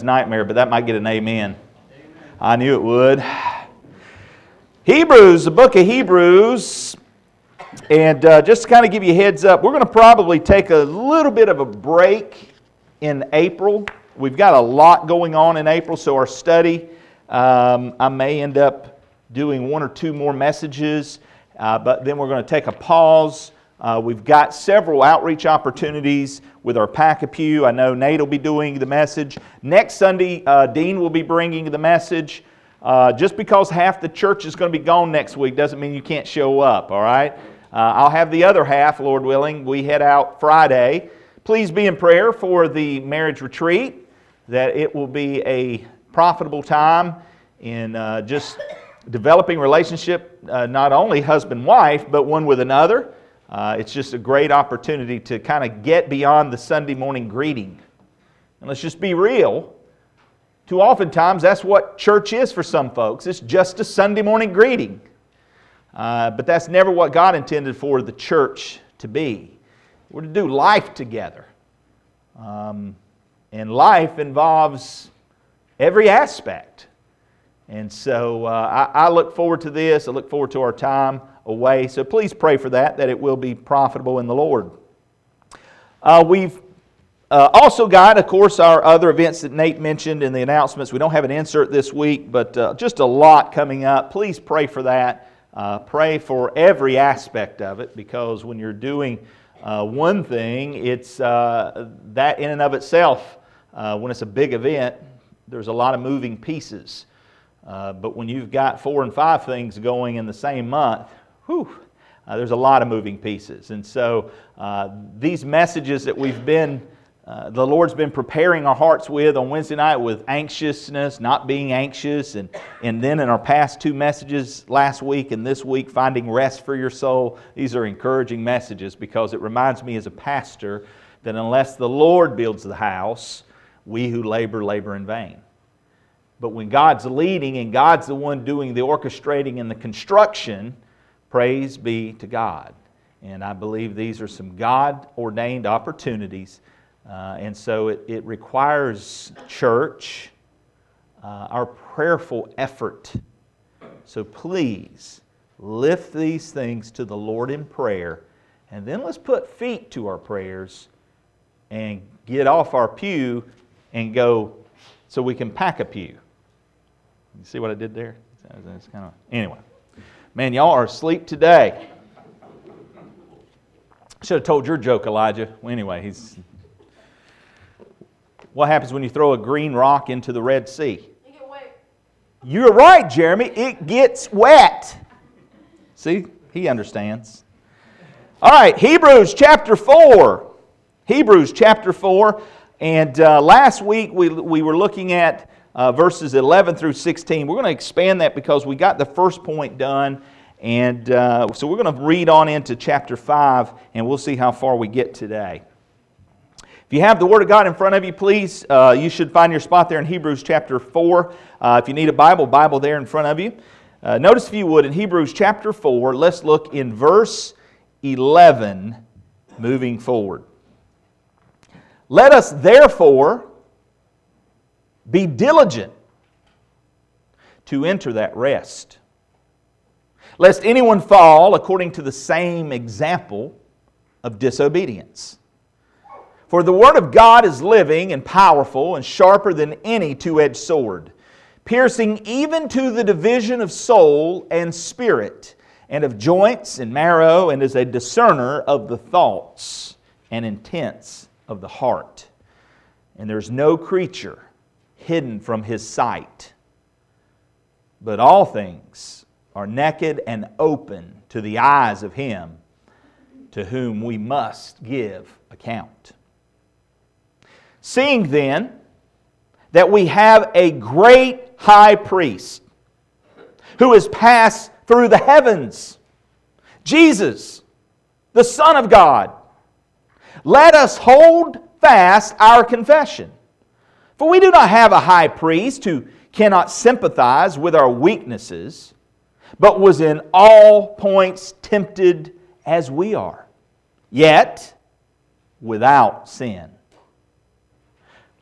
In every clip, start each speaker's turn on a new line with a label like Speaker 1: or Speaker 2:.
Speaker 1: nightmare, but that might get an amen. I knew it would. Hebrews, the book of Hebrews, and uh, just to kind of give you heads up, we're going to probably take a little bit of a break in April. We've got a lot going on in April, so our study, um, I may end up doing one or two more messages, uh, but then we're going to take a pause. Uh, we've got several outreach opportunities with our pack a pew. I know Nate will be doing the message. Next Sunday, uh, Dean will be bringing the message. Uh, just because half the church is going to be gone next week doesn't mean you can't show up, all right? Uh, I'll have the other half, Lord willing. We head out Friday. Please be in prayer for the marriage retreat, that it will be a profitable time in uh, just developing relationship, uh, not only husband wife, but one with another. Uh, it's just a great opportunity to kind of get beyond the Sunday morning greeting. And let's just be real. Too oftentimes, that's what church is for some folks. It's just a Sunday morning greeting. Uh, but that's never what God intended for the church to be. We're to do life together. Um, and life involves every aspect. And so uh, I, I, look forward to this. I look forward to our time away. So please pray for that, that it will be profitable in the Lord. Uh, we've uh, also got, of course, our other events that Nate mentioned in the announcements. We don't have an insert this week, but uh, just a lot coming up. Please pray for that. Uh, pray for every aspect of it because when you're doing uh, one thing, it's uh, that in and of itself, when it's a big event, there's a lot of moving pieces. but when you've got four and five things going in the same month, whew, there's a lot of moving pieces. And so these messages that we've been uh, the Lord's been preparing our hearts with on Wednesday night with anxiousness, not being anxious, and, and then in our past two messages last week and this week, finding rest for your soul. These are encouraging messages because it reminds me as a pastor that unless the Lord builds the house, we who labor, labor in vain. But when God's leading and God's the one doing the orchestrating and the construction, praise be to God. And I believe these are some God ordained opportunities uh, and so it, it requires church, uh, our prayerful effort. So please lift these things to the Lord in prayer, and then let's put feet to our prayers and get off our pew and go so we can pack a pew. You see what I did there? That's kind of anyway. Man, y'all are asleep today. Should have told your joke, Elijah. Well, anyway, he's what happens when you throw a green rock into the Red Sea? You're right, Jeremy. It gets wet. See, he understands. All right, Hebrews chapter 4. Hebrews chapter 4. And uh, last week we, we were looking at uh, verses 11 through 16. We're going to expand that because we got the first point done. And uh, so we're going to read on into chapter 5, and we'll see how far we get today. If you have the Word of God in front of you, please, uh, you should find your spot there in Hebrews chapter 4. Uh, if you need a Bible, Bible there in front of you. Uh, notice, if you would, in Hebrews chapter 4, let's look in verse 11 moving forward. Let us therefore be diligent to enter that rest, lest anyone fall according to the same example of disobedience. For the Word of God is living and powerful and sharper than any two edged sword, piercing even to the division of soul and spirit, and of joints and marrow, and is a discerner of the thoughts and intents of the heart. And there's no creature hidden from His sight, but all things are naked and open to the eyes of Him to whom we must give account. Seeing then that we have a great high priest who has passed through the heavens, Jesus, the Son of God, let us hold fast our confession. For we do not have a high priest who cannot sympathize with our weaknesses, but was in all points tempted as we are, yet without sin.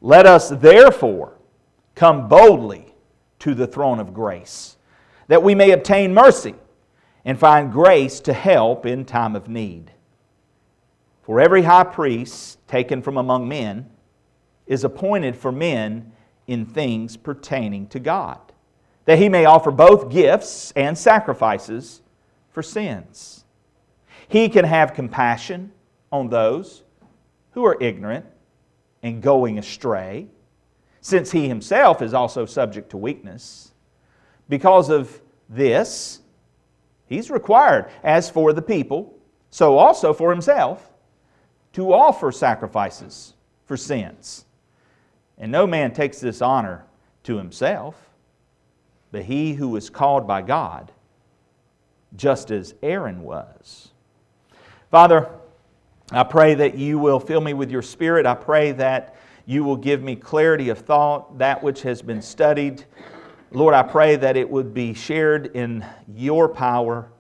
Speaker 1: Let us therefore come boldly to the throne of grace, that we may obtain mercy and find grace to help in time of need. For every high priest taken from among men is appointed for men in things pertaining to God, that he may offer both gifts and sacrifices for sins. He can have compassion on those who are ignorant and going astray, since he himself is also subject to weakness. Because of this, he's required, as for the people, so also for himself, to offer sacrifices for sins. And no man takes this honor to himself, but he who is called by God, just as Aaron was. Father, I pray that you will fill me with your spirit. I pray that you will give me clarity of thought, that which has been studied. Lord, I pray that it would be shared in your power.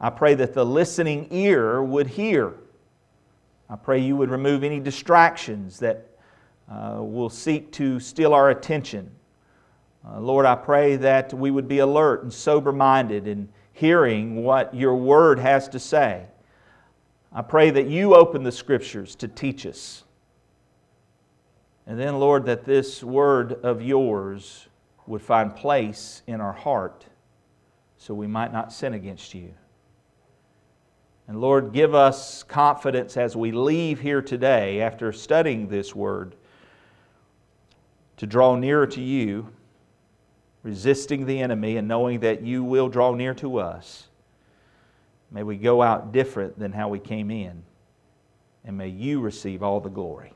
Speaker 1: I pray that the listening ear would hear. I pray you would remove any distractions that uh, will seek to steal our attention. Uh, Lord, I pray that we would be alert and sober minded in hearing what your word has to say. I pray that you open the scriptures to teach us. And then, Lord, that this word of yours would find place in our heart so we might not sin against you. And Lord, give us confidence as we leave here today after studying this word to draw nearer to you, resisting the enemy and knowing that you will draw near to us. May we go out different than how we came in. And may you receive all the glory.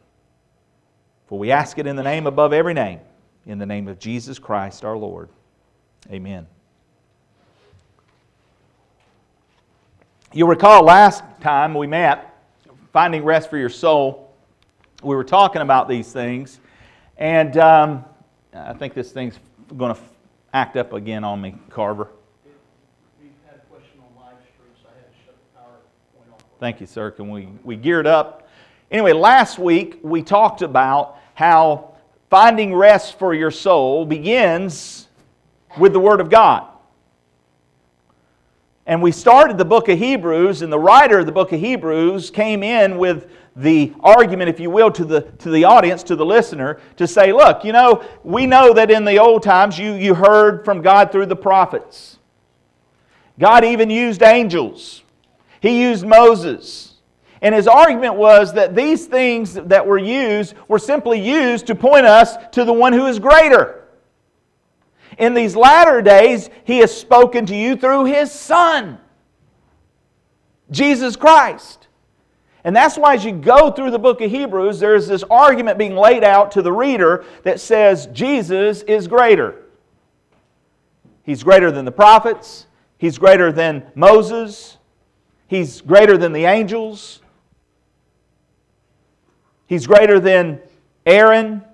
Speaker 1: For we ask it in the name above every name, in the name of Jesus Christ our Lord. Amen. You'll recall last time we met, Finding Rest for Your Soul, we were talking about these things. And um, I think this thing's going to act up again on me, Carver. Thank you, sir. Can we, we geared up? Anyway, last week we talked about how finding rest for your soul begins with the Word of God. And we started the book of Hebrews, and the writer of the book of Hebrews came in with the argument, if you will, to the, to the audience, to the listener, to say, look, you know, we know that in the old times you, you heard from God through the prophets. God even used angels. He used Moses. And his argument was that these things that were used were simply used to point us to the one who is greater. In these latter days, he has spoken to you through his Son, Jesus Christ. And that's why, as you go through the book of Hebrews, there's this argument being laid out to the reader that says Jesus is greater. He's greater than the prophets, he's greater than Moses, He's greater than the angels. He's greater than Aaron,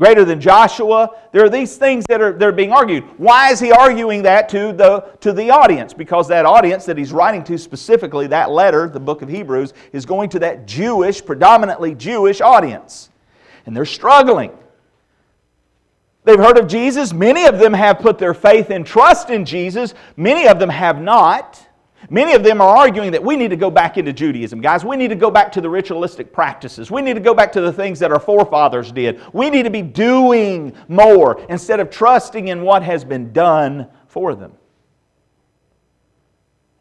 Speaker 1: greater than Joshua. There are these things that are, that are being argued. Why is he arguing that to the, to the audience? Because that audience that he's writing to specifically, that letter, the book of Hebrews, is going to that Jewish, predominantly Jewish audience. And they're struggling. They've heard of Jesus. Many of them have put their faith and trust in Jesus. Many of them have not. Many of them are arguing that we need to go back into Judaism, guys. We need to go back to the ritualistic practices. We need to go back to the things that our forefathers did. We need to be doing more instead of trusting in what has been done for them.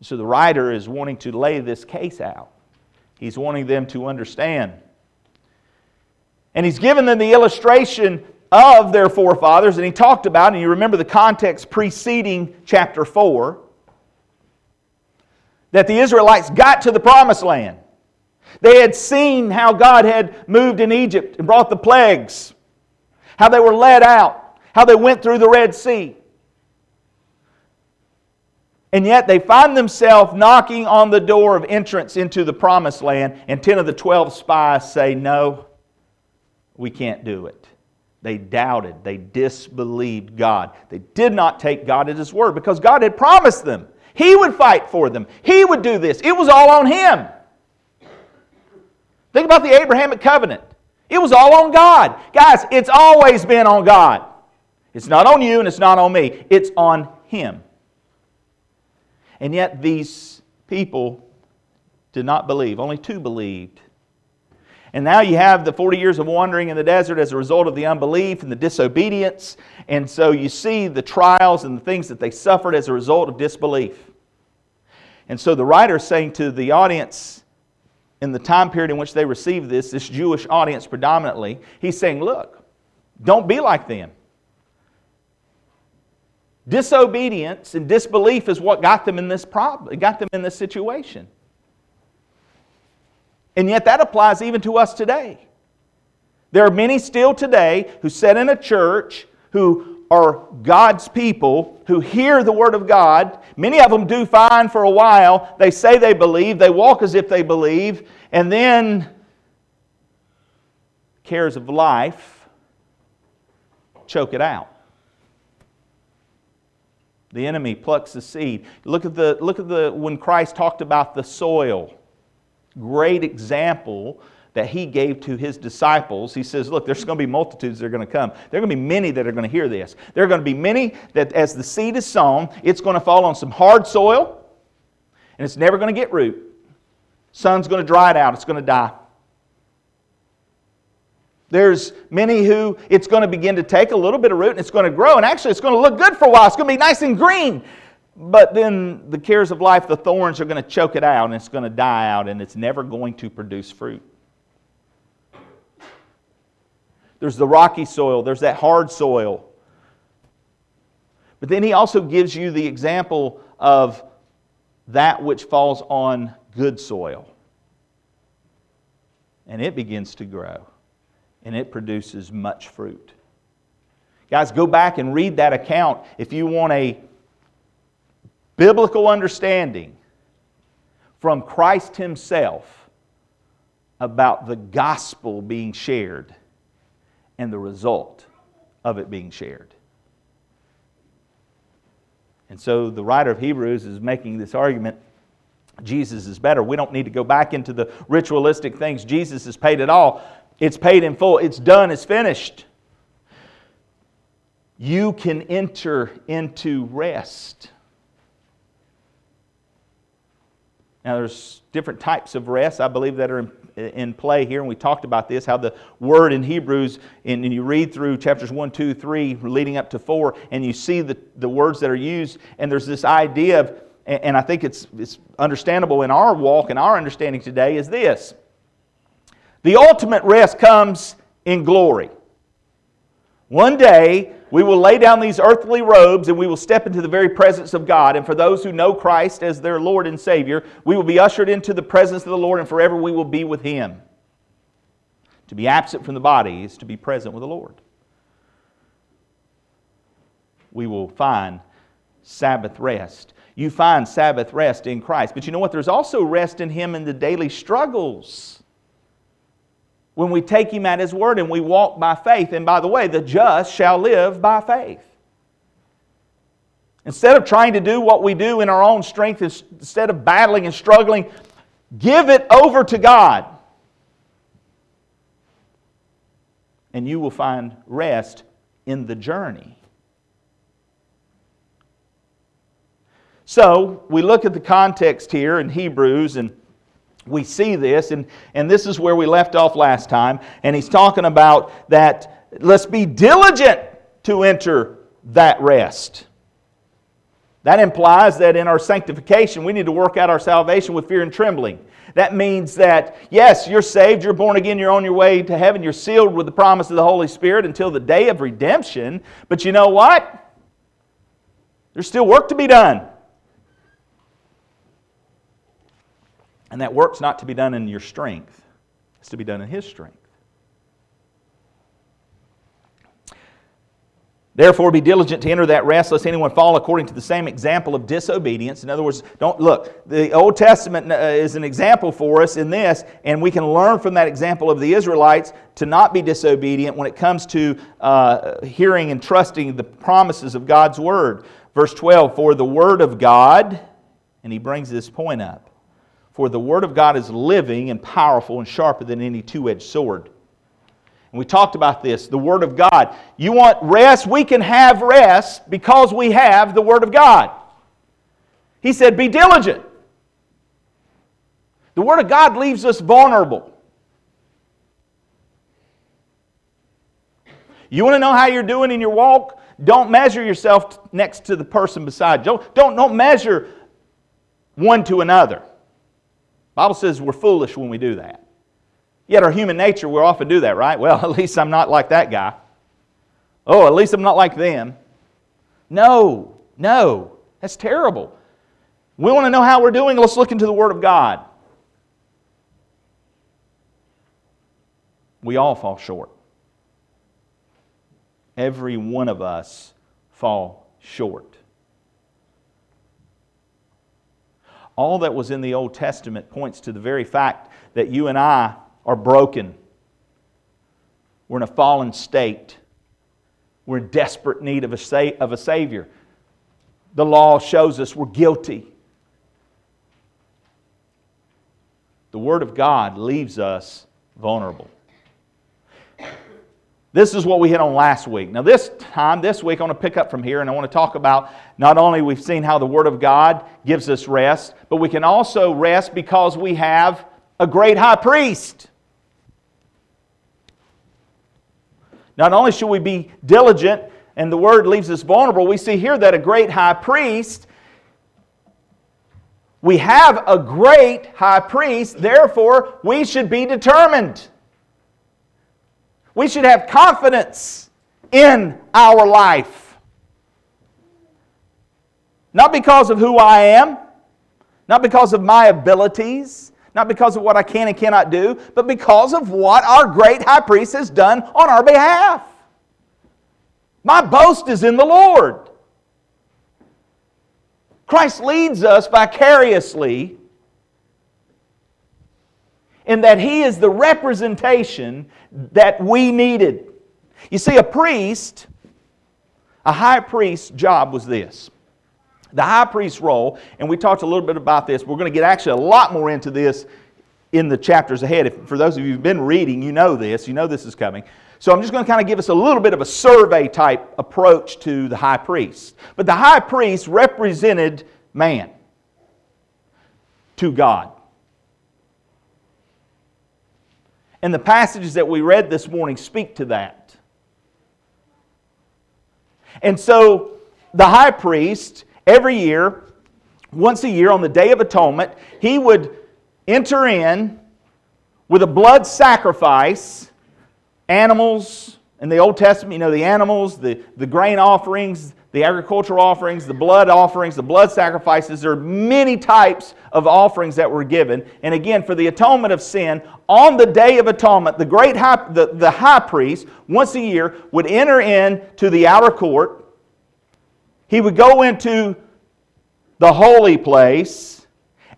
Speaker 1: So the writer is wanting to lay this case out. He's wanting them to understand. And he's given them the illustration of their forefathers, and he talked about, and you remember the context preceding chapter 4 that the Israelites got to the promised land. They had seen how God had moved in Egypt and brought the plagues, how they were led out, how they went through the Red Sea. And yet they find themselves knocking on the door of entrance into the promised land, and 10 of the 12 spies say, No, we can't do it. They doubted, they disbelieved God. They did not take God at His word because God had promised them. He would fight for them. He would do this. It was all on him. Think about the Abrahamic covenant. It was all on God. Guys, it's always been on God. It's not on you and it's not on me, it's on him. And yet these people did not believe. Only two believed. And now you have the 40 years of wandering in the desert as a result of the unbelief and the disobedience. And so you see the trials and the things that they suffered as a result of disbelief. And so the writer is saying to the audience in the time period in which they received this, this Jewish audience predominantly, he's saying, look, don't be like them. Disobedience and disbelief is what got them in this problem, got them in this situation. And yet that applies even to us today. There are many still today who sit in a church who are God's people who hear the Word of God. Many of them do fine for a while. They say they believe, they walk as if they believe, and then cares of life choke it out. The enemy plucks the seed. Look at the look at the when Christ talked about the soil great example that he gave to his disciples. He says, Look, there's going to be multitudes that are going to come. There are going to be many that are going to hear this. There are going to be many that, as the seed is sown, it's going to fall on some hard soil and it's never going to get root. Sun's going to dry it out, it's going to die. There's many who it's going to begin to take a little bit of root and it's going to grow, and actually it's going to look good for a while. It's going to be nice and green. But then the cares of life, the thorns are going to choke it out and it's going to die out and it's never going to produce fruit. There's the rocky soil, there's that hard soil. But then he also gives you the example of that which falls on good soil. And it begins to grow and it produces much fruit. Guys, go back and read that account if you want a biblical understanding from Christ Himself about the gospel being shared and the result of it being shared. And so the writer of Hebrews is making this argument Jesus is better. We don't need to go back into the ritualistic things. Jesus has paid it all. It's paid in full. It's done. It's finished. You can enter into rest. Now, there's different types of rest, I believe, that are in, play here, and we talked about this how the word in Hebrews, and, and, you read through chapters 1, 2, 3, leading up to 4, and you see the, the words that are used, and there's this idea of, and, and I think it's, it's understandable in our walk and our understanding today, is this the ultimate rest comes in glory. One day, we will lay down these earthly robes and we will step into the very presence of God. And for those who know Christ as their Lord and Savior, we will be ushered into the presence of the Lord and forever we will be with Him. To be absent from the body is to be present with the Lord. We will find Sabbath rest. You find Sabbath rest in Christ. But you know what? There's also rest in Him in the daily struggles when we take Him at His word and we walk by faith. And by the way, the just shall live by faith. Instead of trying to do what we do in our own strength, instead of battling and struggling, give it over to God. And you will find rest in the journey. So, we look at the context here in Hebrews, and we see this, and, and this is where we left off last time. And he's talking about that let's be diligent to enter that rest. That implies that in our sanctification, we need to work out our salvation with fear and trembling. That means that, yes, you're saved, you're born again, you're on your way to heaven, you're sealed with the promise of the Holy Spirit until the day of redemption. But you know what? There's still work to be done. And that work's not to be done in your strength, it's to be done in His strength. Therefore, be diligent to enter that rest, lest anyone fall according to the same example of disobedience. In other words, don't look. The Old Testament uh, is an example for us in this, and we can learn from that example of the Israelites to not be disobedient when it comes to uh, hearing and trusting the promises of God's Word. Verse 12 For the Word of God, and he brings this point up for the Word of God is living and powerful and sharper than any two edged sword. And we talked about this the Word of God. You want rest? We can have rest because we have the Word of God. He said, Be diligent. The Word of God leaves us vulnerable. You want to know how you're doing in your walk? Don't measure yourself next to the person beside you. Don't, don't, don't measure one to another. Bible says we're foolish when we do that. Yet our human nature, we often do that, right? Well, at least I'm not like that guy. Oh, at least I'm not like them. No, no, that's terrible. We want to know how we're doing. Let's look into the Word of God. We all fall short. Every one of us fall short. All that was in the Old Testament points to the very fact that you and I are broken. We're in a fallen state. We're in desperate need of a, sa- of a Savior. The law shows us we're guilty. The Word of God leaves us vulnerable. This is what we hit on last week. Now, this time, this week, I want to pick up from here and I want to talk about not only we've seen how the Word of God gives us rest, but we can also rest because we have a great high priest. Not only should we be diligent and the Word leaves us vulnerable, we see here that a great high priest, we have a great high priest, therefore, we should be determined. We should have confidence in our life. Not because of who I am, not because of my abilities, not because of what I can and cannot do, but because of what our great high priest has done on our behalf. My boast is in the Lord. Christ leads us vicariously in that he is the representation that we needed. You see, a priest, a high priest's job was this. The high priest's role, and we talked a little bit about this, we're going to get actually a lot more into this in the chapters ahead. If, for those of you who've been reading, you know this, you know this is coming. So I'm just going to kind of give us a little bit of a survey type approach to the high priest. But the high priest represented man to God. And the passages that we read this morning speak to that. And so the high priest, every year, once a year on the Day of Atonement, he would enter in with a blood sacrifice, animals, in the Old Testament, you know, the animals, the, the grain offerings, the agricultural offerings, the blood offerings, the blood sacrifices. There are many types of offerings that were given. And again, for the atonement of sin, on the Day of Atonement, the great high, the, the high priest, once a year, would enter into the outer court. He would go into the holy place.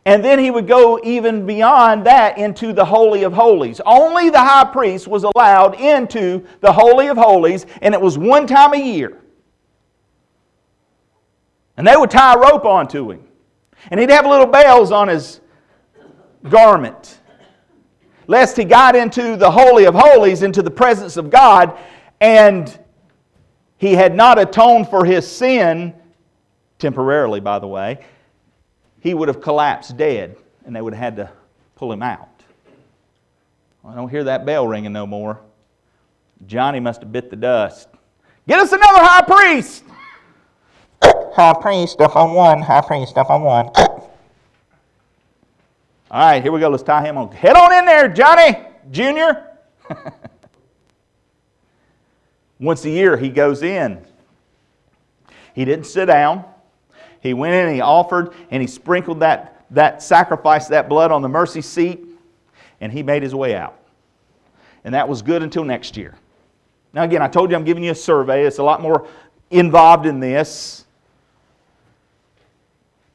Speaker 1: And then he would go even beyond that into the Holy of Holies. Only the high priest was allowed into the Holy of Holies, and it was one time a year. And they would tie a rope onto him. And he'd have little bells on his garment, lest he got into the Holy of Holies, into the presence of God, and he had not atoned for his sin, temporarily, by the way, he would have collapsed dead, and they would have had to pull him out. I don't hear that bell ringing no more. Johnny must have bit the dust. Get us another high priest!
Speaker 2: High priest, stuff on one. High priest, stuff on one.
Speaker 1: All right, here we go. Let's tie him on. Head on in there, Johnny Jr. Once a year, he goes in. He didn't sit down. He went in and he offered and he sprinkled that, that sacrifice, that blood on the mercy seat, and he made his way out. And that was good until next year. Now, again, I told you I'm giving you a survey. It's a lot more involved in this.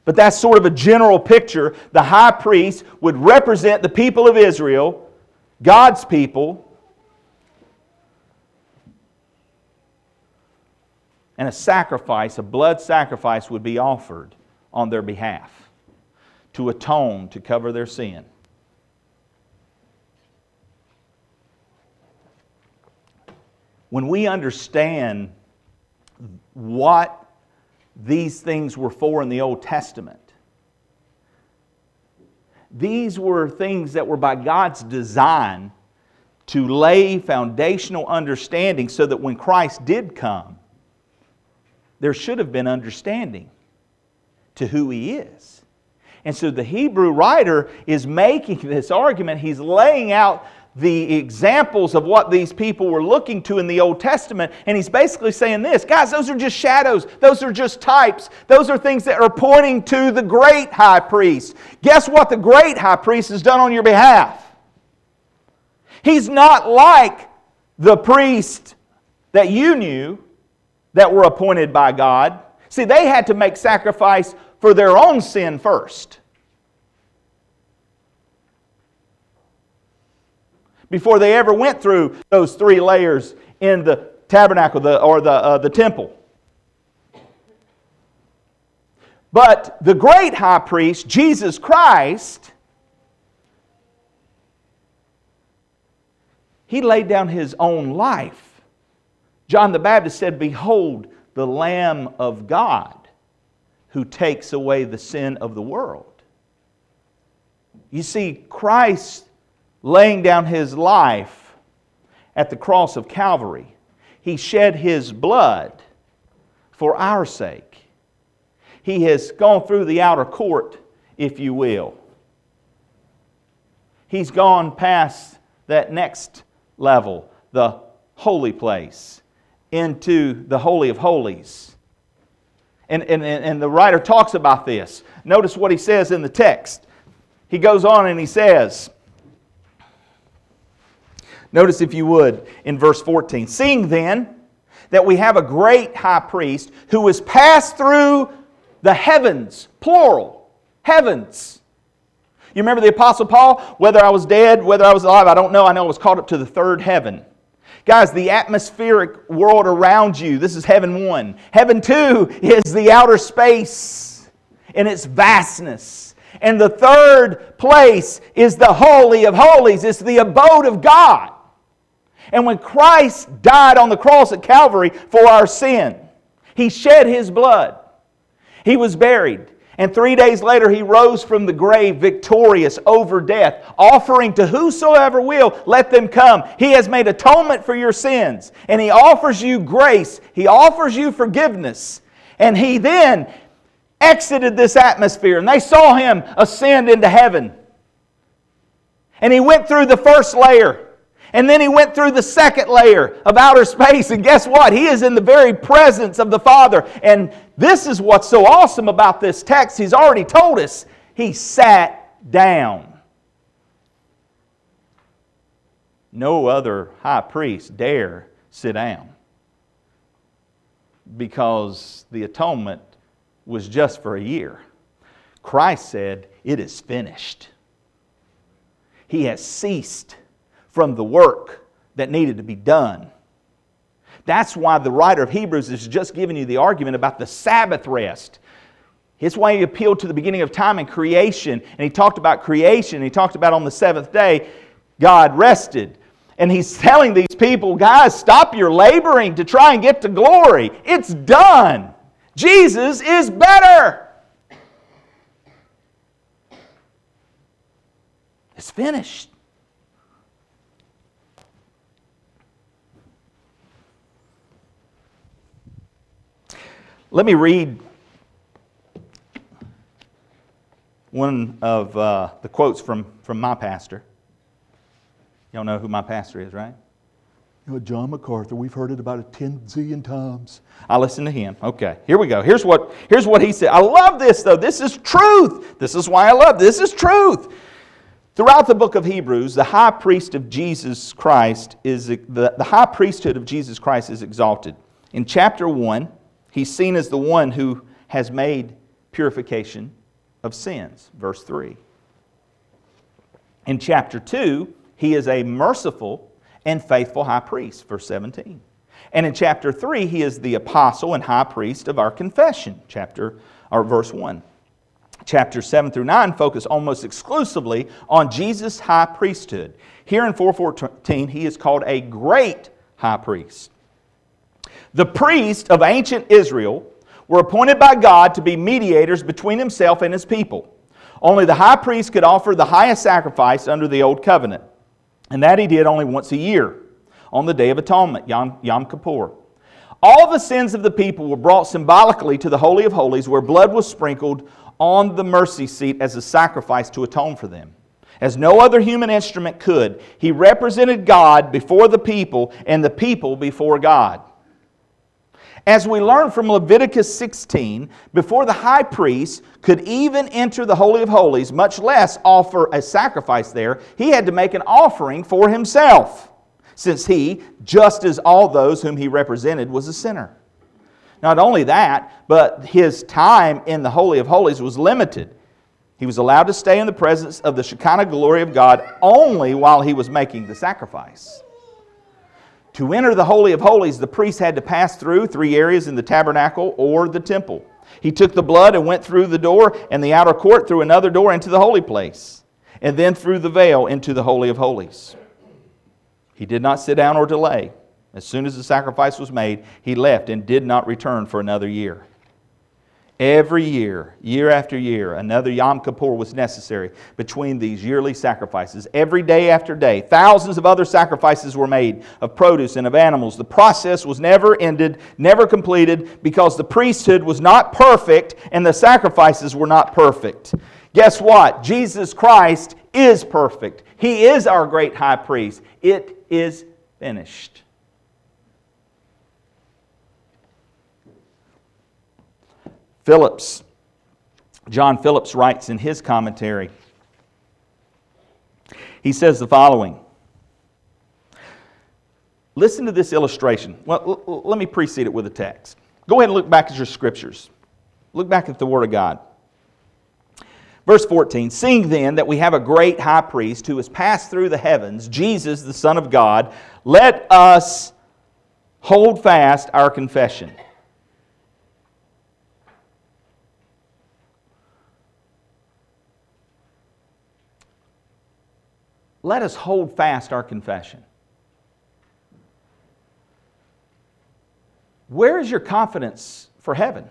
Speaker 1: But that's sort of a general picture. The high priest would represent the people of Israel, God's people, and a sacrifice, a blood sacrifice, would be offered on their behalf to atone, to cover their sin. when we understand what these things were for in the Old Testament, these were things that were by God's design to lay foundational understanding so that when Christ did come, there should have been understanding to who he is. And so the Hebrew writer is making this argument. He's laying out the examples of what these people were looking to in the Old Testament. And he's basically saying this guys, those are just shadows, those are just types, those are things that are pointing to the great high priest. Guess what the great high priest has done on your behalf? He's not like the priest that you knew that were appointed by God. See, they had to make sacrifice for their own sin first. Before they ever went through those three layers in the tabernacle the, or the, uh, the temple. But the great high priest, Jesus Christ, he laid down his own life. John the Baptist said, Behold, the Lamb of God who takes away the sin of the world. You see, Christ laying down his life at the cross of Calvary, he shed his blood for our sake. He has gone through the outer court, if you will. He's gone past that next level, the holy place, into the Holy of Holies and, and, and the writer talks about this. Notice what he says in the text. He goes on and he says, Notice, if you would, in verse 14. Seeing then that we have a great high priest who has passed through the heavens, plural, heavens. You remember the Apostle Paul? Whether I was dead, whether I was alive, I don't know. I know I was caught up to the third heaven. Guys, the atmospheric world around you, this is heaven one. Heaven two is the outer space in its vastness. And the third place is the Holy of Holies, it's the abode of God. And when Christ died on the cross at Calvary for our sin, He shed His blood. He was buried. And three days later, he rose from the grave victorious over death, offering to whosoever will, let them come. He has made atonement for your sins, and he offers you grace, he offers you forgiveness. And he then exited this atmosphere, and they saw him ascend into heaven. And he went through the first layer. And then he went through the second layer of outer space, and guess what? He is in the very presence of the Father. And this is what's so awesome about this text. He's already told us he sat down. No other high priest dare sit down because the atonement was just for a year. Christ said, It is finished. He has ceased from the work that needed to be done. That's why the writer of Hebrews is just giving you the argument about the Sabbath rest. It's why he appealed to the beginning of time and creation, and he talked about creation, and he talked about on the seventh day, God rested. And he's telling these people, guys, stop your laboring to try and get to glory. It's done. Jesus is better. It's finished. Let me read one of uh, the quotes from, from my pastor. Y'all know who my pastor is, right?
Speaker 3: You know, John MacArthur, we've heard it about a 10 zillion times.
Speaker 1: I listen to him. Okay, here we go. Here's what, here's what he said. I love this, though. This is truth. This is why I love this. This is truth. Throughout the book of Hebrews, the high priest of Jesus Christ is the, the high priesthood of Jesus Christ is exalted. In chapter 1, He's seen as the one who has made purification of sins. Verse 3. In chapter 2, he is a merciful and faithful high priest. Verse 17. And in chapter 3, he is the apostle and high priest of our confession. Chapter or verse 1. Chapter 7 through 9 focus almost exclusively on Jesus' high priesthood. Here in 414, he is called a great high priest. The priests of ancient Israel were appointed by God to be mediators between himself and his people. Only the high priest could offer the highest sacrifice under the old covenant, and that he did only once a year, on the Day of Atonement, Yom, Yom Kippur. All the sins of the people were brought symbolically to the Holy of Holies, where blood was sprinkled on the mercy seat as a sacrifice to atone for them. As no other human instrument could, he represented God before the people and the people before God. As we learn from Leviticus 16, before the high priest could even enter the Holy of Holies, much less offer a sacrifice there, he had to make an offering for himself, since he, just as all those whom he represented, was a sinner. Not only that, but his time in the Holy of Holies was limited. He was allowed to stay in the presence of the Shekinah glory of God only while he was making the sacrifice. To enter the Holy of Holies, the priest had to pass through three areas in the tabernacle or the temple. He took the blood and went through the door and the outer court through another door into the holy place, and then through the veil into the Holy of Holies. He did not sit down or delay. As soon as the sacrifice was made, he left and did not return for another year. Every year, year after year, another Yom Kippur was necessary between these yearly sacrifices. Every day after day, thousands of other sacrifices were made of produce and of animals. The process was never ended, never completed, because the priesthood was not perfect and the sacrifices were not perfect. Guess what? Jesus Christ is perfect. He is our great high priest. It is finished. Phillips, John Phillips writes in his commentary, he says the following. Listen to this illustration. Well, let me precede it with a text. Go ahead and look back at your scriptures. Look back at the Word of God. Verse 14 Seeing then that we have a great high priest who has passed through the heavens, Jesus, the Son of God, let us hold fast our confession. Let us hold fast our confession. Where is your confidence for heaven?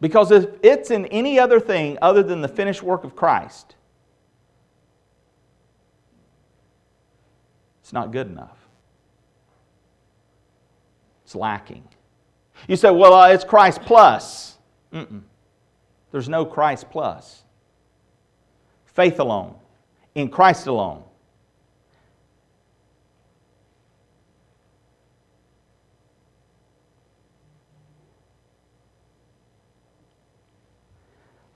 Speaker 1: Because if it's in any other thing other than the finished work of Christ, it's not good enough. It's lacking. You say, well, uh, it's Christ plus. Mm-mm. There's no Christ plus. Faith alone, in Christ alone.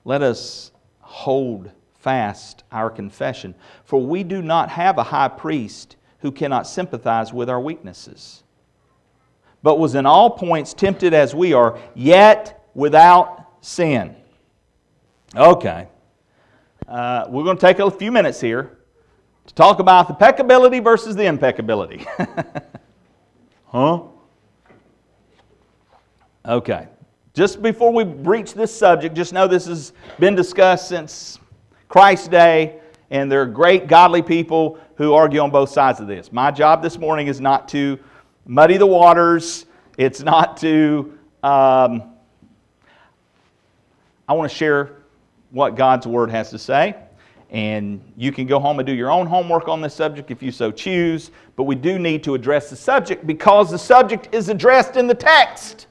Speaker 1: Let us hold fast our confession, for we do not have a high priest who cannot sympathize with our weaknesses, but was in all points tempted as we are, yet without sin. Okay. Uh, we're going to take a few minutes here to talk about the peccability versus the impeccability. huh? Okay. Just before we breach this subject, just know this has been discussed since Christ's day, and there are great godly people who argue on both sides of this. My job this morning is not to muddy the waters, it's not to. Um, I want to share what God's Word has to say. And you can go home and do your own homework on this subject if you so choose. But we do need to address the subject because the subject is addressed in the text.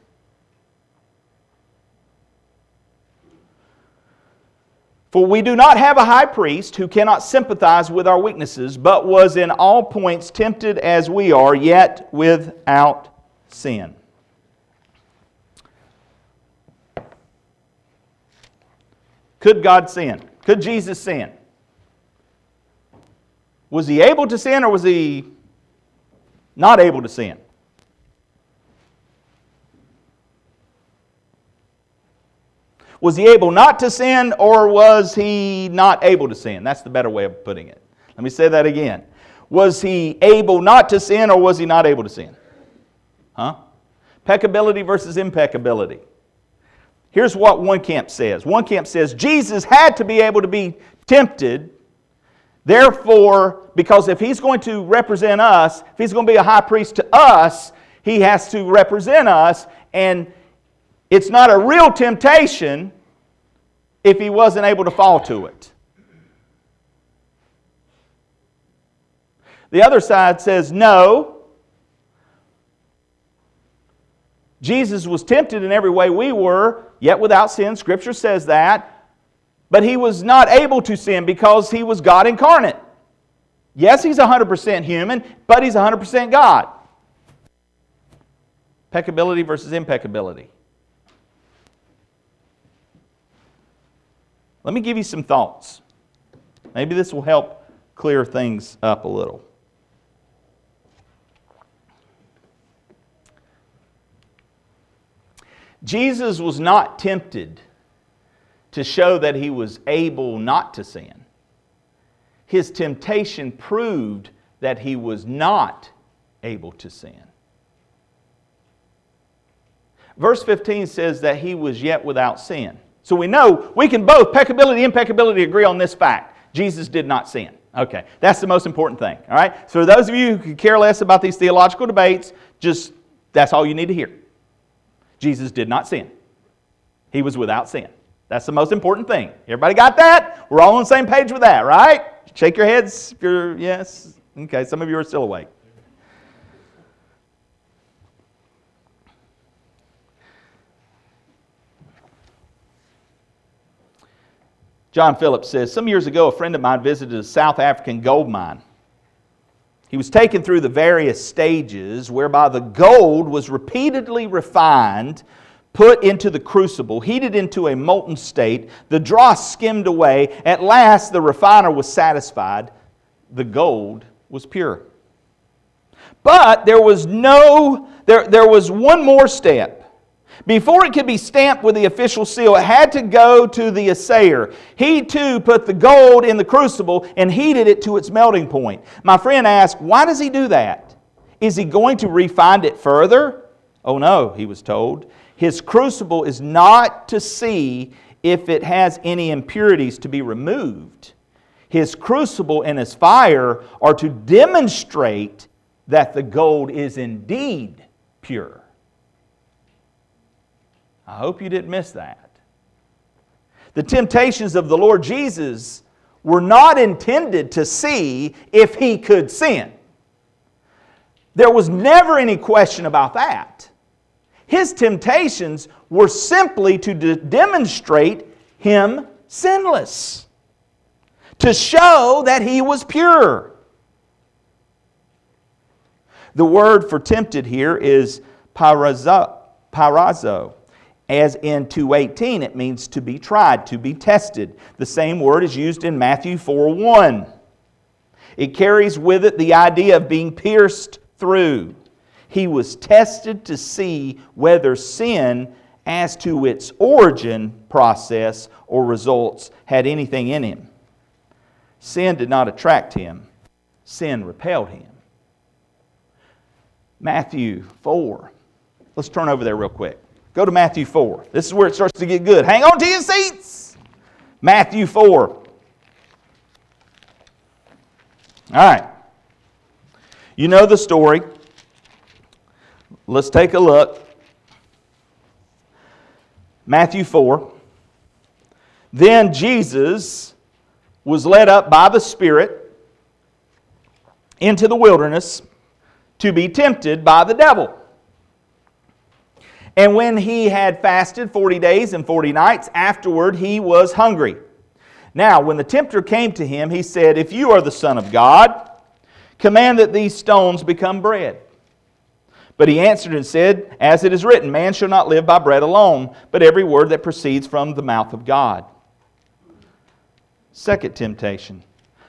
Speaker 1: For we do not have a high priest who cannot sympathize with our weaknesses, but was in all points tempted as we are, yet without sin. Could God sin? Could Jesus sin? Was he able to sin or was he not able to sin? Was he able not to sin or was he not able to sin? That's the better way of putting it. Let me say that again. Was he able not to sin or was he not able to sin? Huh? Peccability versus impeccability. Here's what one camp says one camp says Jesus had to be able to be tempted Therefore, because if he's going to represent us, if he's going to be a high priest to us, he has to represent us. And it's not a real temptation if he wasn't able to fall to it. The other side says, no. Jesus was tempted in every way we were, yet without sin. Scripture says that. But he was not able to sin because he was God incarnate. Yes, he's 100% human, but he's 100% God. Peccability versus impeccability. Let me give you some thoughts. Maybe this will help clear things up a little. Jesus was not tempted to show that he was able not to sin. His temptation proved that he was not able to sin. Verse 15 says that he was yet without sin. So we know we can both, peccability and impeccability, agree on this fact. Jesus did not sin. Okay, that's the most important thing. All right? So, for those of you who care less about these theological debates, just that's all you need to hear. Jesus did not sin, he was without sin. That's the most important thing. Everybody got that? We're all on the same page with that, right? Shake your heads if you're, yes. Okay, some of you are still awake. John Phillips says Some years ago, a friend of mine visited a South African gold mine. He was taken through the various stages whereby the gold was repeatedly refined, put into the crucible, heated into a molten state. The dross skimmed away. At last, the refiner was satisfied. The gold was pure. But there was no, there, there was one more step. Before it could be stamped with the official seal, it had to go to the assayer. He too put the gold in the crucible and heated it to its melting point. My friend asked, Why does he do that? Is he going to refine it further? Oh no, he was told. His crucible is not to see if it has any impurities to be removed. His crucible and his fire are to demonstrate that the gold is indeed pure. I hope you didn't miss that. The temptations of the Lord Jesus were not intended to see if he could sin. There was never any question about that. His temptations were simply to de- demonstrate him sinless, to show that he was pure. The word for tempted here is peirazo. peirazo. As in 218, it means to be tried, to be tested. The same word is used in Matthew 4 1. It carries with it the idea of being pierced through. He was tested to see whether sin, as to its origin, process, or results, had anything in him. Sin did not attract him, sin repelled him. Matthew 4. Let's turn over there real quick. Go to Matthew 4. This is where it starts to get good. Hang on to your seats. Matthew 4. All right. You know the story. Let's take a look. Matthew 4. Then Jesus was led up by the Spirit into the wilderness to be tempted by the devil. And when he had fasted 40 days and 40 nights, afterward he was hungry. Now, when the tempter came to him, he said, If you are the Son of God, command that these stones become bread. But he answered and said, As it is written, man shall not live by bread alone, but every word that proceeds from the mouth of God. Second temptation.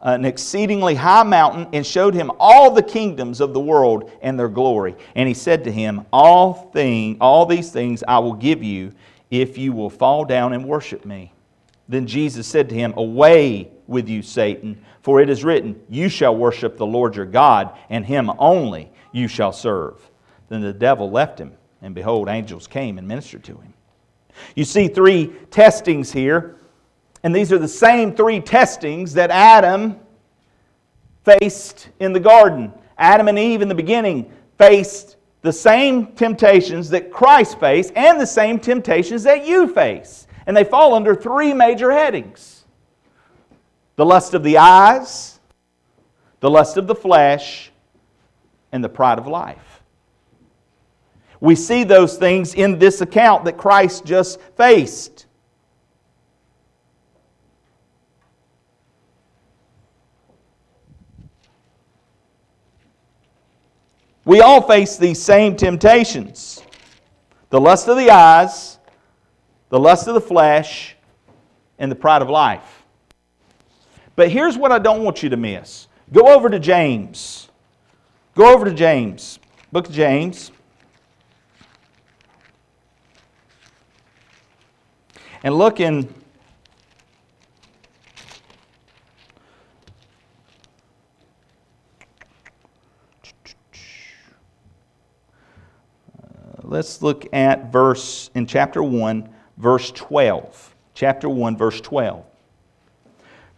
Speaker 1: an exceedingly high mountain and showed him all the kingdoms of the world and their glory. And he said to him, All thing, all these things I will give you if you will fall down and worship me. Then Jesus said to him, Away with you, Satan, for it is written, You shall worship the Lord your God, and him only you shall serve. Then the devil left him, and behold, angels came and ministered to him. You see three testings here, and these are the same three testings that Adam faced in the garden. Adam and Eve in the beginning faced the same temptations that Christ faced and the same temptations that you face. And they fall under three major headings the lust of the eyes, the lust of the flesh, and the pride of life. We see those things in this account that Christ just faced. We all face these same temptations the lust of the eyes, the lust of the flesh, and the pride of life. But here's what I don't want you to miss go over to James. Go over to James, book of James. And look in let's look at verse in chapter 1, verse 12. Chapter 1, verse 12.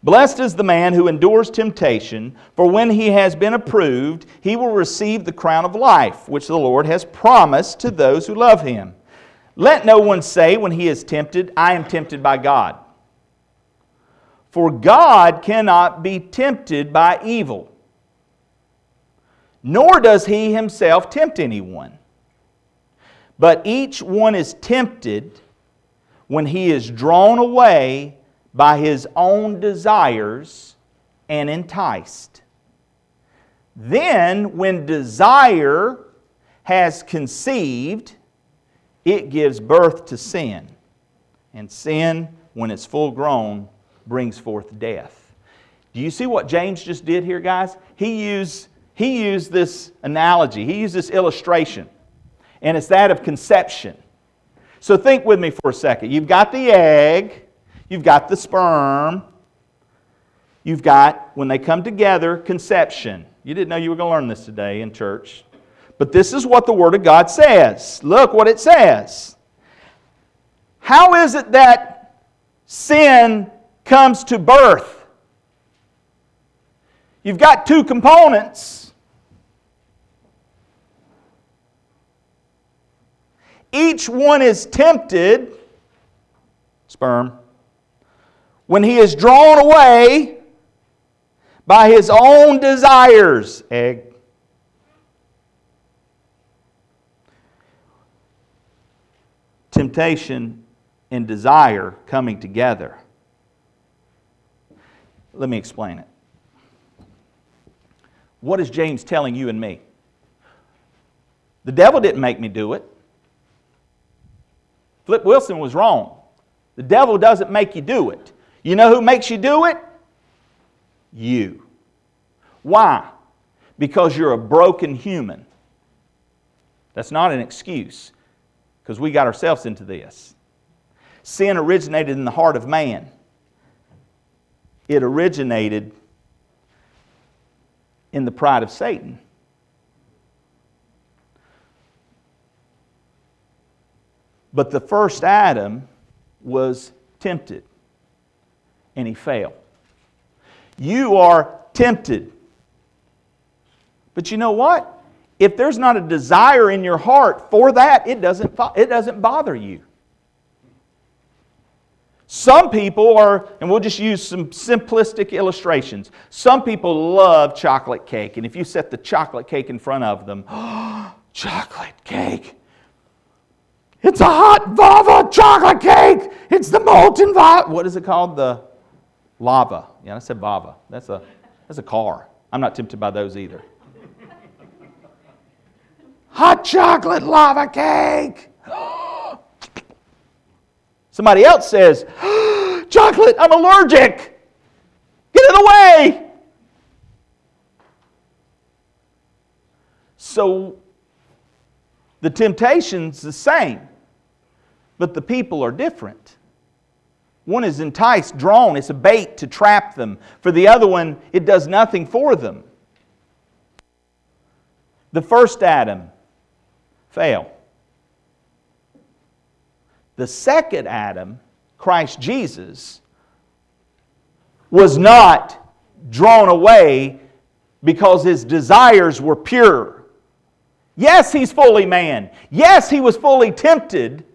Speaker 1: Blessed is the man who endures temptation, for when he has been approved, he will receive the crown of life, which the Lord has promised to those who love him. Let no one say when he is tempted, I am tempted by God. For God cannot be tempted by evil, nor does he himself tempt anyone. But each one is tempted when he is drawn away by his own desires and enticed. Then, when desire has conceived, it gives birth to sin. And sin, when it's full grown, brings forth death. Do you see what James just did here, guys? He used, he used this analogy, he used this illustration and it's that of conception. So think with me for a second. You've got the egg, you've got the sperm, you've got, when they come together, conception. You didn't know you were going to learn this today in church. But this is what the Word of God says. Look what it says. How is it that sin comes to birth? You've got two components Each one is tempted, sperm, when he is drawn away by his own desires, egg. Temptation and desire coming together. Let me explain it. What is James telling you and me? The devil didn't make me do it. Flip Wilson was wrong. The devil doesn't make you do it. You know who makes you do it? You. Why? Because you're a broken human. That's not an excuse, because we got ourselves into this. Sin originated in the heart of man, it originated in the pride of Satan. But the first Adam was tempted and he failed. You are tempted. But you know what? If there's not a desire in your heart for that, it doesn't, it doesn't bother you. Some people are, and we'll just use some simplistic illustrations. Some people love chocolate cake, and if you set the chocolate cake in front of them, chocolate cake, it's a hot Vava chocolate cake. It's the molten Vava. What is it called? The lava. Yeah, I said Vava. That's a, that's a car. I'm not tempted by those either. hot chocolate lava cake. Somebody else says, Chocolate, I'm allergic. Get it away. So the temptation's the same but the people are different. One is enticed, drawn, it's a bait to trap them. For the other one, it does nothing for them. The first Adam fail. The second Adam, Christ Jesus, was not drawn away because his desires were pure. Yes, he's fully man. Yes, he was fully tempted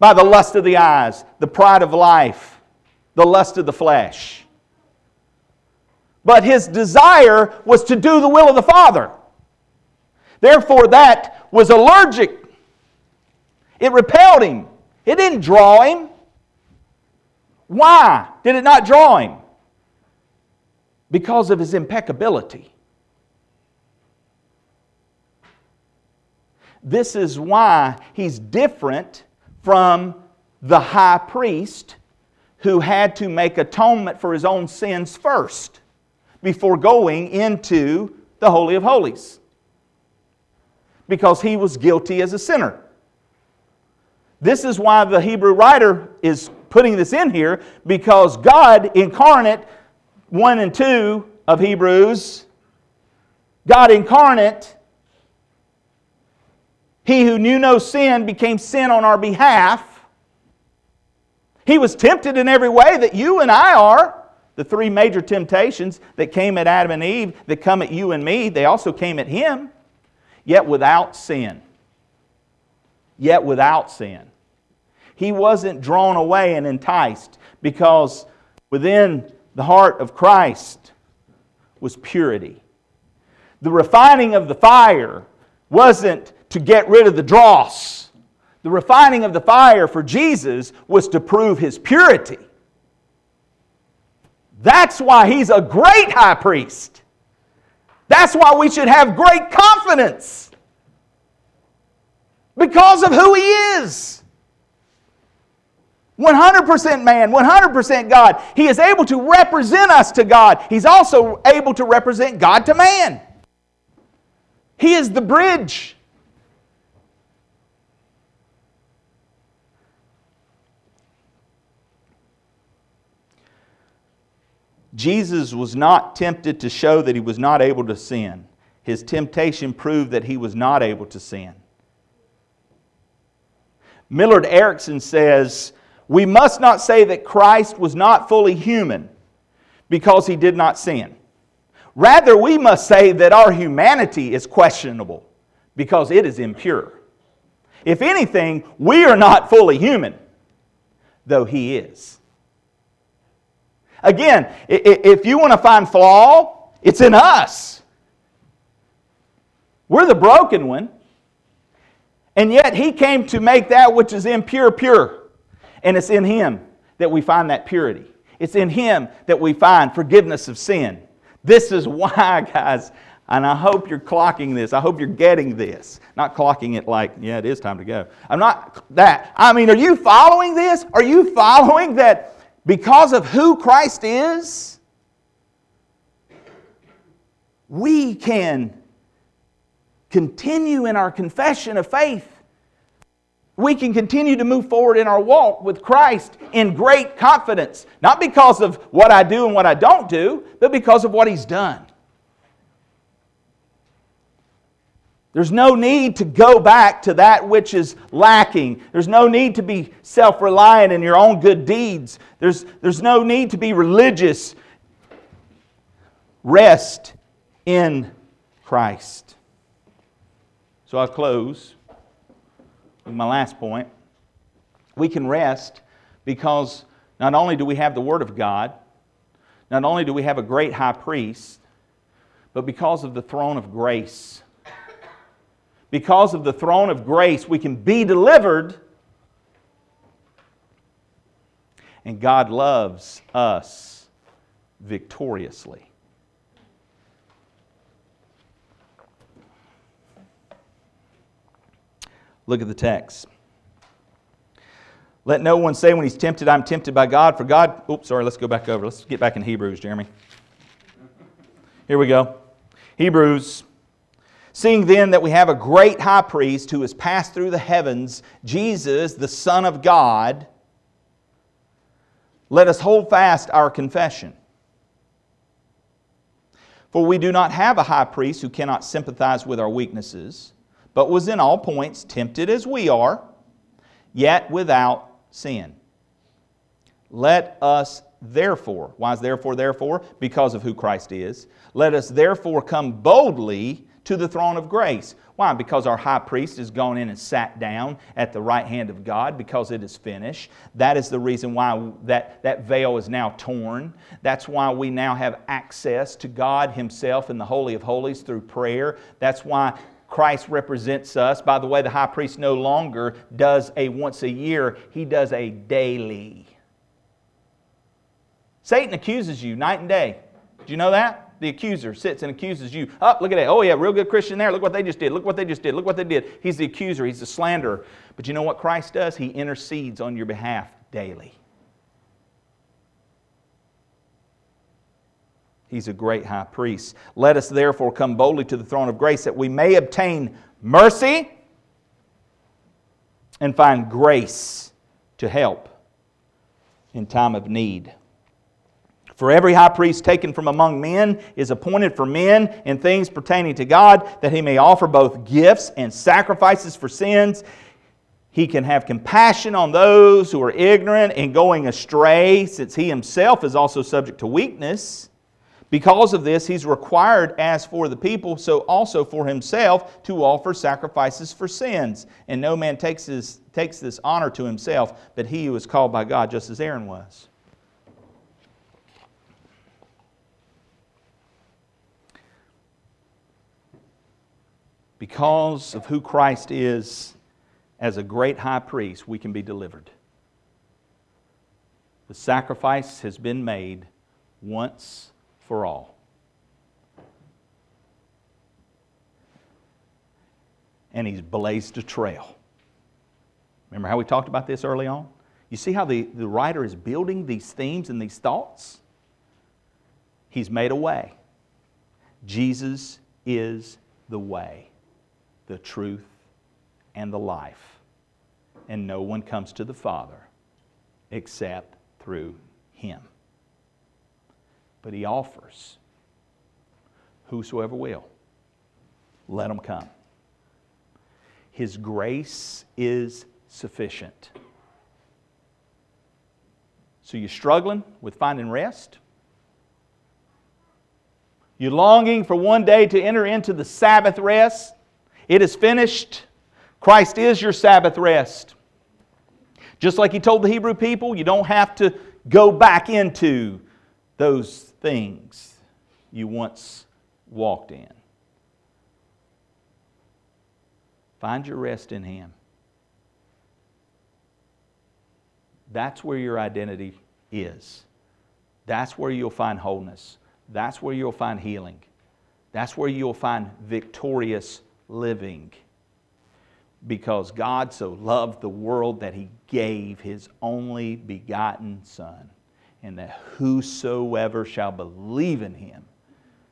Speaker 1: by the lust of the eyes, the pride of life, the lust of the flesh. But his desire was to do the will of the Father. Therefore, that was allergic. It repelled him. It didn't draw him. Why did it not draw him? Because of his impeccability. This is why he's different from the high priest who had to make atonement for his own sins first before going into the Holy of Holies because he was guilty as a sinner. This is why the Hebrew writer is putting this in here because God incarnate, 1 and 2 of Hebrews, God incarnate, he who knew no sin became sin on our behalf. He was tempted in every way that you and I are. The three major temptations that came at Adam and Eve, that come at you and me, they also came at him, yet without sin. Yet without sin. He wasn't drawn away and enticed because within the heart of Christ was purity. The refining of the fire wasn't to get rid of the dross. The refining of the fire for Jesus was to prove his purity. That's why he's a great high priest. That's why we should have great confidence because of who he is. 100% man, 100% God. He is able to represent us to God. He's also able to represent God to man. He is the bridge. Jesus was not tempted to show that he was not able to sin. His temptation proved that he was not able to sin. Millard Erickson says, We must not say that Christ was not fully human because he did not sin. Rather, we must say that our humanity is questionable because it is impure. If anything, we are not fully human, though he is. Again, if you want to find flaw, it's in us. We're the broken one. And yet he came to make that which is impure pure. And it's in him that we find that purity. It's in him that we find forgiveness of sin. This is why, guys, and I hope you're clocking this. I hope you're getting this. Not clocking it like, yeah, it is time to go. I'm not that. I mean, are you following this? Are you following that because of who Christ is, we can continue in our confession of faith. We can continue to move forward in our walk with Christ in great confidence, not because of what I do and what I don't do, but because of what He's done. There's no need to go back to that which is lacking. There's no need to be self reliant in your own good deeds. There's, there's no need to be religious. Rest in Christ. So I'll close with my last point. We can rest because not only do we have the Word of God, not only do we have a great high priest, but because of the throne of grace because of the throne of grace, we can be delivered. And God loves us victoriously. Look at the text. Let no one say when he's tempted, I'm tempted by God. For God, oops, sorry, let's go back over. Let's get back in Hebrews, Jeremy. Here we go. Hebrews Seeing then that we have a great high priest who has passed through the heavens, Jesus, the Son of God, let us hold fast our confession. For we do not have a high priest who cannot sympathize with our weaknesses, but was in all points tempted as we are, yet without sin. Let us therefore, why is therefore, therefore? Because of who Christ is. Let us therefore come boldly to the throne of grace. Why? Because our high priest has gone in and sat down at the right hand of God because it is finished. That is the reason why that, that veil is now torn. That's why we now have access to God Himself in the Holy of Holies through prayer. That's why Christ represents us. By the way, the high priest no longer does a once a year, he does a daily. Satan accuses you night and day. Do you know that? The accuser sits and accuses you. Up, oh, look at that. Oh, yeah, real good Christian there. Look what they just did. Look what they just did. Look what they did. He's the accuser, he's the slanderer. But you know what Christ does? He intercedes on your behalf daily. He's a great high priest. Let us therefore come boldly to the throne of grace that we may obtain mercy and find grace to help in time of need. For every high priest taken from among men is appointed for men in things pertaining to God, that he may offer both gifts and sacrifices for sins. He can have compassion on those who are ignorant and going astray, since he himself is also subject to weakness. Because of this, he's required, as for the people, so also for himself, to offer sacrifices for sins. And no man takes this, takes this honor to himself, but he who is called by God, just as Aaron was. Because of who Christ is as a great high priest, we can be delivered. The sacrifice has been made once for all. And he's blazed a trail. Remember how we talked about this early on? You see how the, the writer is building these themes and these thoughts? He's made a way. Jesus is the way, the truth, and the life. And no one comes to the Father except through him but he offers whosoever will, let them come. His grace is sufficient. So you're struggling with finding rest? You're longing for one day to enter into the Sabbath rest? It is finished. Christ is your Sabbath rest. Just like he told the Hebrew people, you don't have to go back into those things you once walked in. Find your rest in Him. That's where your identity is. That's where you'll find wholeness. That's where you'll find healing. That's where you'll find victorious living. Because God so loved the world that He gave His only begotten Son and that whosoever shall believe in him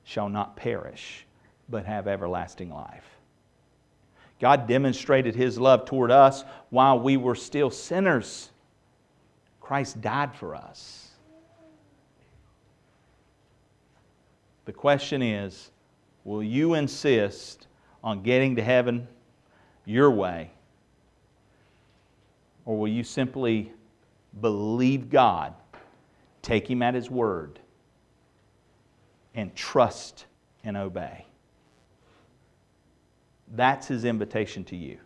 Speaker 1: shall not perish, but have everlasting life. God demonstrated his love toward us while we were still sinners. Christ died for us. The question is will you insist on getting to heaven your way? Or will you simply believe God Take him at his word and trust and obey. That's his invitation to you.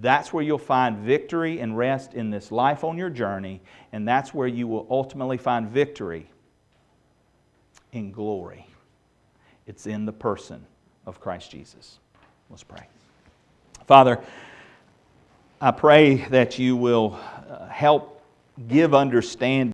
Speaker 1: That's where you'll find victory and rest in this life on your journey, and that's where you will ultimately find victory in glory. It's in the person of Christ Jesus. Let's pray. Father, I pray that you will uh, help give understanding.